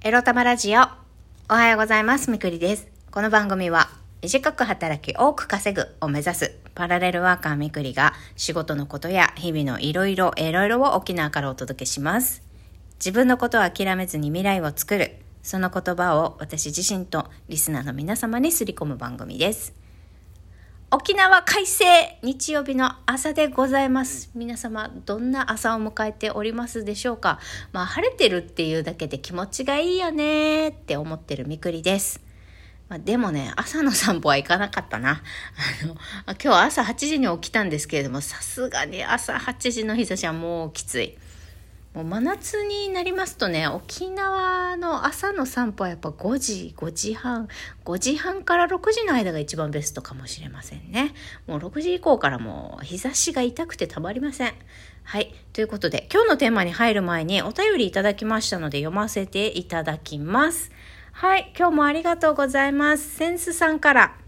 エロ玉ラジオ。おはようございます。みくりです。この番組は、短く働き多く稼ぐを目指すパラレルワーカーみくりが仕事のことや日々のいろいろいろいろを沖縄からお届けします。自分のことを諦めずに未来を作る。その言葉を私自身とリスナーの皆様にすり込む番組です。沖縄快晴日曜日の朝でございます。皆様、どんな朝を迎えておりますでしょうか？まあ、晴れてるっていうだけで気持ちがいいよねって思ってるみくりです。まあ、でもね、朝の散歩は行かなかったな。あの、今日は朝8時に起きたんですけれども、さすがに朝8時の日差しはもうきつい。もう真夏になりますとね、沖縄の朝の散歩はやっぱ5時、5時半、5時半から6時の間が一番ベストかもしれませんね。もう6時以降からもう日差しが痛くてたまりません。はい。ということで、今日のテーマに入る前にお便りいただきましたので読ませていただきます。はい。今日もありがとうございます。センスさんから。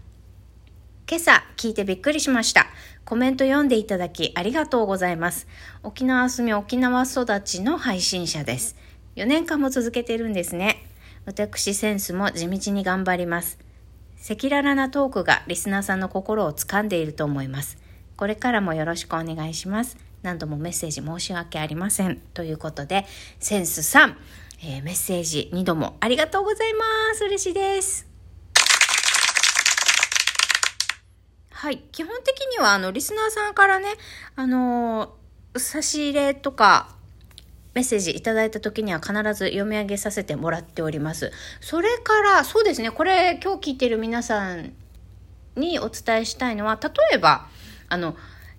今朝聞いてびっくりしました。コメント読んでいただきありがとうございます。沖縄住み沖縄育ちの配信者です。4年間も続けてるんですね。私センスも地道に頑張ります。赤裸々なトークがリスナーさんの心を掴んでいると思います。これからもよろしくお願いします。何度もメッセージ申し訳ありません。ということで、センスさん、えーメッセージ2度もありがとうございます。嬉しいです。はい。基本的には、あの、リスナーさんからね、あのー差し入れとか、メッセージいただいた時には必ず読み上げさせてもらっております。それから、そうですね、これ今日聞いてる皆さんにお伝えしたいのは、例えば、あの、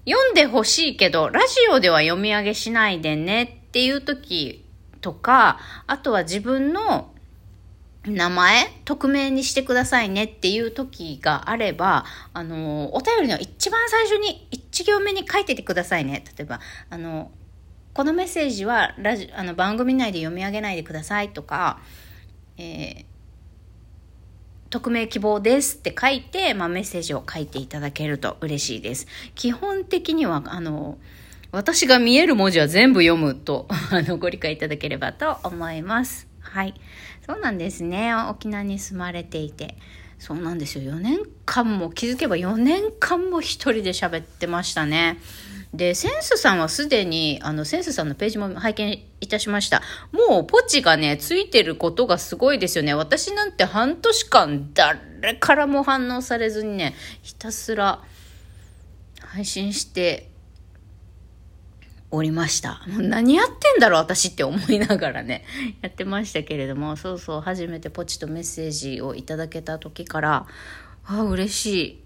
読んでほしいけど、ラジオでは読み上げしないでねっていう時とか、あとは自分の名前、匿名にしてくださいねっていう時があれば、あの、お便りの一番最初に一行目に書いててくださいね。例えば、あの、このメッセージはラジあの番組内で読み上げないでくださいとか、えー匿名希望ですって書いて、まあ、メッセージを書いていただけると嬉しいです。基本的には、あの、私が見える文字は全部読むと、あの、ご理解いただければと思います。はい。そうなんですね。沖縄に住まれていて。そうなんですよ。4年間も、気づけば4年間も一人で喋ってましたね。で、センスさんはすでに、あの、センスさんのページも拝見いたしました。もう、ポチがね、ついてることがすごいですよね。私なんて半年間、誰からも反応されずにね、ひたすら配信しておりました。もう何やってんだろう私って思いながらね、やってましたけれども、そうそう、初めてポチとメッセージをいただけた時から、ああ、嬉しい。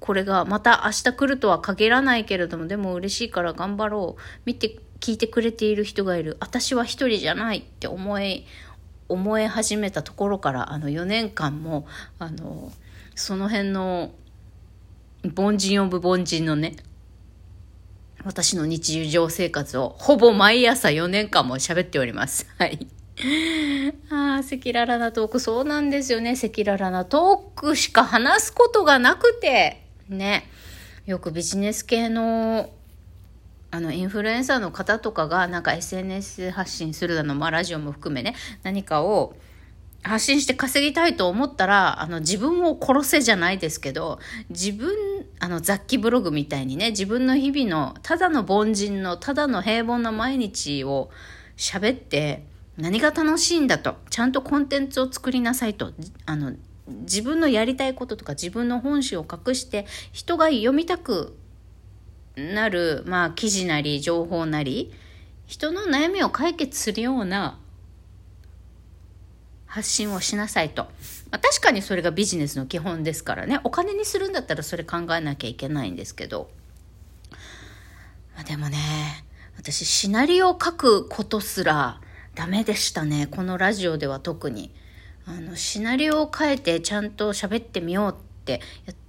これがまた明日来るとは限らないけれども、でも嬉しいから頑張ろう。見て、聞いてくれている人がいる。私は一人じゃないって思い、思い始めたところから、あの4年間も、あの、その辺の、凡人オブ凡人のね、私の日常生活をほぼ毎朝4年間も喋っております。はい。ああ、赤裸々なトーク、そうなんですよね。赤裸々なトークしか話すことがなくて、ね。よくビジネス系の、あの、インフルエンサーの方とかが、なんか SNS 発信するだの、まあ、ラジオも含めね、何かを発信して稼ぎたいと思ったら、あの、自分を殺せじゃないですけど、自分、あの、雑記ブログみたいにね、自分の日々の、ただの凡人の、ただの平凡な毎日を喋って、何が楽しいんだと、ちゃんとコンテンツを作りなさいと、あの、自分のやりたいこととか自分の本心を隠して、人が読みたくなる、まあ、記事なり、情報なり、人の悩みを解決するような発信をしなさいと。まあ、確かにそれがビジネスの基本ですからね。お金にするんだったらそれ考えなきゃいけないんですけど。まあ、でもね、私シナリオを書くことすらダメでしたね。このラジオでは特に。あの、シナリオを書いてちゃんと喋ってみようって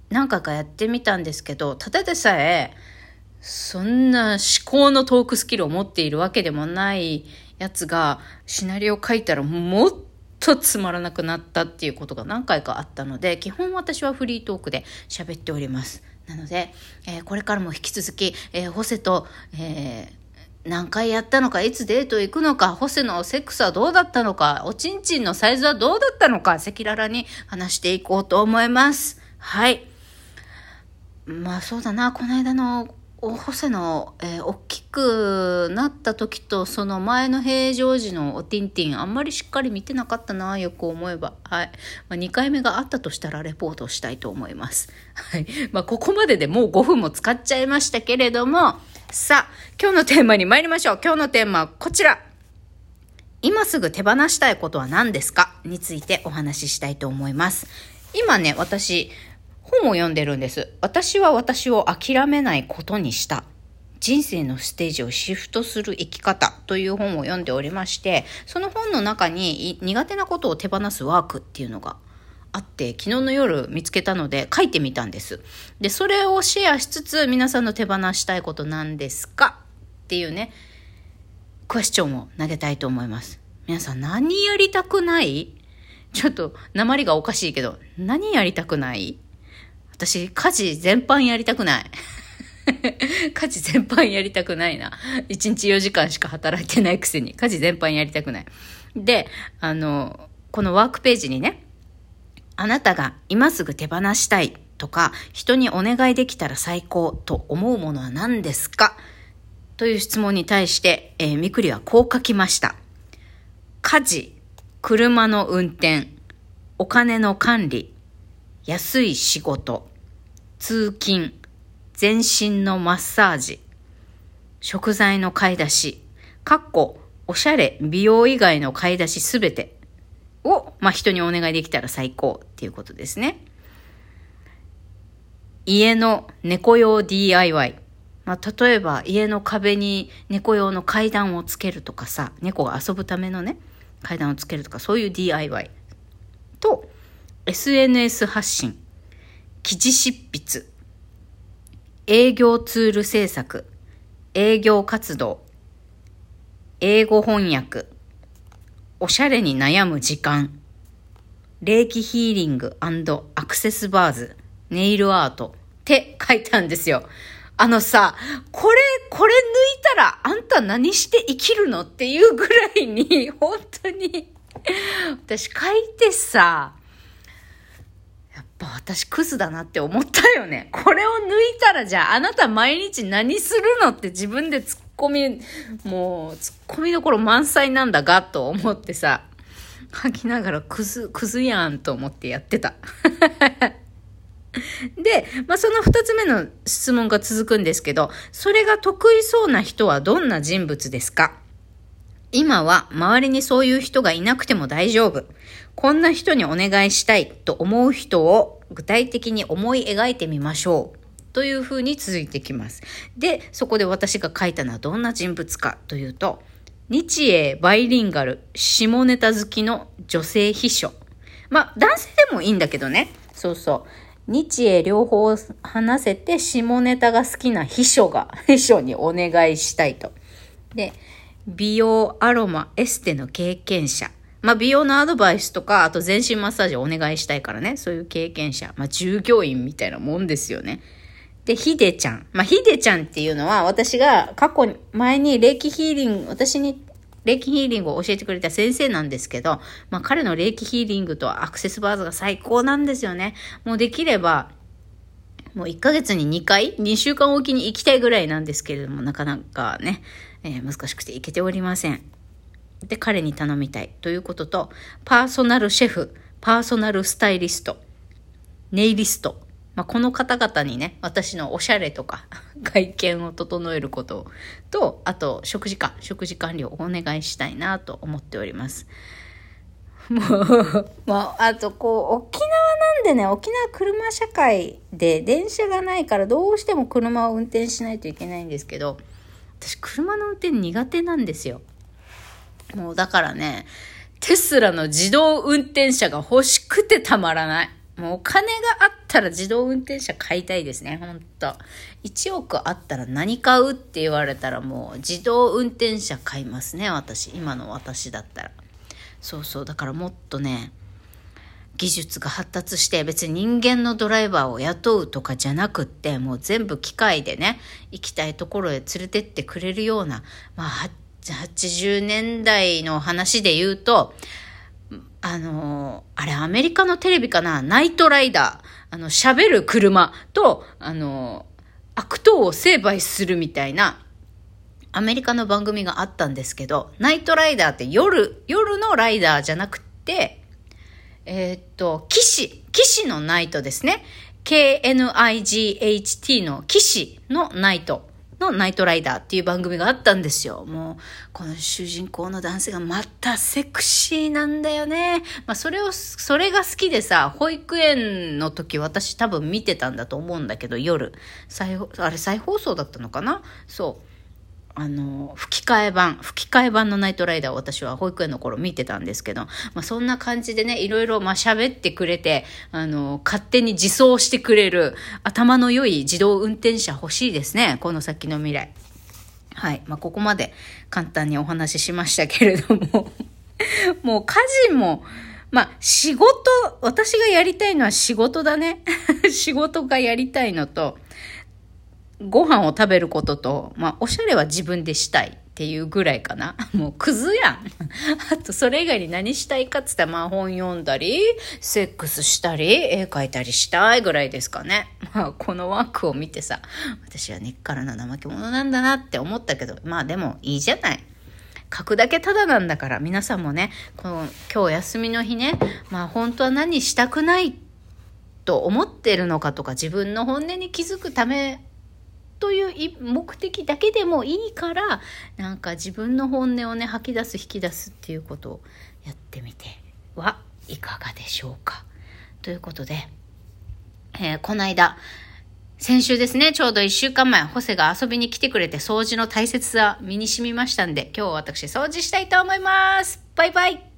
何回かやってみたんですけど、ただでさえ、そんな思考のトークスキルを持っているわけでもないやつが、シナリオを書いたらもっとつまらなくなったっていうことが何回かあったので、基本私はフリートークで喋っております。なので、えーこれからも引き続き、えーホセと、えー何回やったのか、いつデート行くのか、ホセのセックスはどうだったのか、おちんちんのサイズはどうだったのか、赤裸々に話していこうと思います。はい。まあそうだな、この間のホセの、えー、大きくなった時とその前の平常時のおティンティンあんまりしっかり見てなかったなよく思えば。はい、まあ、2回目があったとしたらレポートしたいと思います。はい。まあここまででもう5分も使っちゃいましたけれども。さあ今日のテーマに参りましょう。今日のテーマはこちら。今すぐ手放したいことは何ですか？についてお話ししたいと思います。今ね私本を読んでるんです。私は私を諦めないことにした。人生のステージをシフトする生き方という本を読んでおりまして、その本の中に苦手なことを手放すワークっていうのがあって、昨日の夜見つけたので書いてみたんです。で、それをシェアしつつ皆さんの手放したいことなんですか？っていうね、クエスチョンを投げたいと思います。皆さん何やりたくない？ちょっと鉛がおかしいけど、何やりたくない？私、家事全般やりたくない。家事全般やりたくないな。1日4時間しか働いてないくせに、家事全般やりたくない。で、あの、このワークページにね、あなたが今すぐ手放したいとか、人にお願いできたら最高と思うものは何ですか？という質問に対して、えー、みくりはこう書きました。家事、車の運転、お金の管理、安い仕事、通勤、全身のマッサージ、食材の買い出し、かっこ、おしゃれ、美容以外の買い出しすべてを、まあ、人にお願いできたら最高っていうことですね。家の猫用 DIY。まあ、例えば家の壁に猫用の階段をつけるとかさ、猫が遊ぶためのね、階段をつけるとか、そういう DIY。と、SNS 発信、記事執筆、営業ツール制作、営業活動、英語翻訳、おしゃれに悩む時間、霊気ヒーリングアクセスバーズ、ネイルアート。って書いたんですよ。あのさ、これ、これ抜いたらあんた何して生きるの？っていうぐらいに、本当に、私書いてさ、私クズだなって思ったよね。これを抜いたらじゃああなた毎日何するのって自分で突っ込み、もう突っ込みどころ満載なんだがと思ってさ、書きながらクズ、クズやんと思ってやってた。で、まあ、その二つ目の質問が続くんですけど、それが得意そうな人はどんな人物ですか？今は周りにそういう人がいなくても大丈夫。こんな人にお願いしたいと思う人を具体的に思い描いてみましょう。というふうに続いてきます。で、そこで私が書いたのはどんな人物かというと、日英バイリンガル、下ネタ好きの女性秘書。まあ、男性でもいいんだけどね。そうそう。日英両方話せて下ネタが好きな秘書が、秘書にお願いしたいと。で、美容、アロマ、エステの経験者。まあ、美容のアドバイスとか、あと全身マッサージをお願いしたいからね。そういう経験者。まあ、従業員みたいなもんですよね。で、ヒデちゃん。まあ、ヒデちゃんっていうのは、私が過去、前に霊気ヒーリング、私に霊気ヒーリングを教えてくれた先生なんですけど、まあ、彼の霊気ヒーリングとアクセスバーズが最高なんですよね。もうできれば、もう1ヶ月に2回、2週間おきに行きたいぐらいなんですけれども、なかなかね、えー、難しくて行けておりません。で、彼に頼みたいということと、パーソナルシェフ、パーソナルスタイリスト、ネイリスト、まあ、この方々にね、私のおしゃれとか、外見を整えることと、あと、食事か、食事管理をお願いしたいなと思っております。もう、もう、あと、こう、沖縄なんでね、沖縄車社会で電車がないからどうしても車を運転しないといけないんですけど、私車の運転苦手なんですよ。もうだからね、テスラの自動運転車が欲しくてたまらない。もうお金があったら自動運転車買いたいですね、ほんと。1億あったら何買うって言われたらもう自動運転車買いますね、私。今の私だったら。そうそう、だからもっとね、技術が発達して別に人間のドライバーを雇うとかじゃなくってもう全部機械でね行きたいところへ連れてってくれるような、まあ、80年代の話で言うとあのあれアメリカのテレビかな？ナイトライダー。あの喋る車とあの悪党を成敗するみたいなアメリカの番組があったんですけど、ナイトライダーって夜、夜のライダーじゃなくて、えー、っと、騎士、騎士のナイトですね。K-N-I-G-H-T の騎士のナイト。のナイトライダーっていう番組があったんですよ。もう、この主人公の男性がまたセクシーなんだよね。まあ、それを、それが好きでさ、保育園の時私多分見てたんだと思うんだけど、夜。再、あれ再放送だったのかな？そう。あの、吹き替え版、吹き替え版のナイトライダーを私は保育園の頃見てたんですけど、まあそんな感じでね、いろいろまあ喋ってくれて、あの、勝手に自走してくれる頭の良い自動運転車欲しいですね、この先の未来。はい。まあここまで簡単にお話ししましたけれども、もう家事も、まあ仕事、私がやりたいのは仕事だね。仕事がやりたいのと、ご飯を食べることと、まあ、おしゃれは自分でしたいっていうぐらいかな。もうクズやん。あと、それ以外に何したいかって言ったら、まあ、本読んだり、セックスしたり、絵描いたりしたいぐらいですかね。まあ、この枠を見てさ、私は根っからの怠け者なんだなって思ったけど、まあでもいいじゃない。書くだけただなんだから、皆さんもね、この今日休みの日ね、まあ本当は何したくないと思ってるのかとか、自分の本音に気づくためという目的だけでもいいからなんか自分の本音をね吐き出す引き出すっていうことをやってみてはいかがでしょうかということで、えー、この間先週ですね、ちょうど1週間前、ホセが遊びに来てくれて掃除の大切さ身に染みましたんで、今日は私掃除したいと思います。バイバイ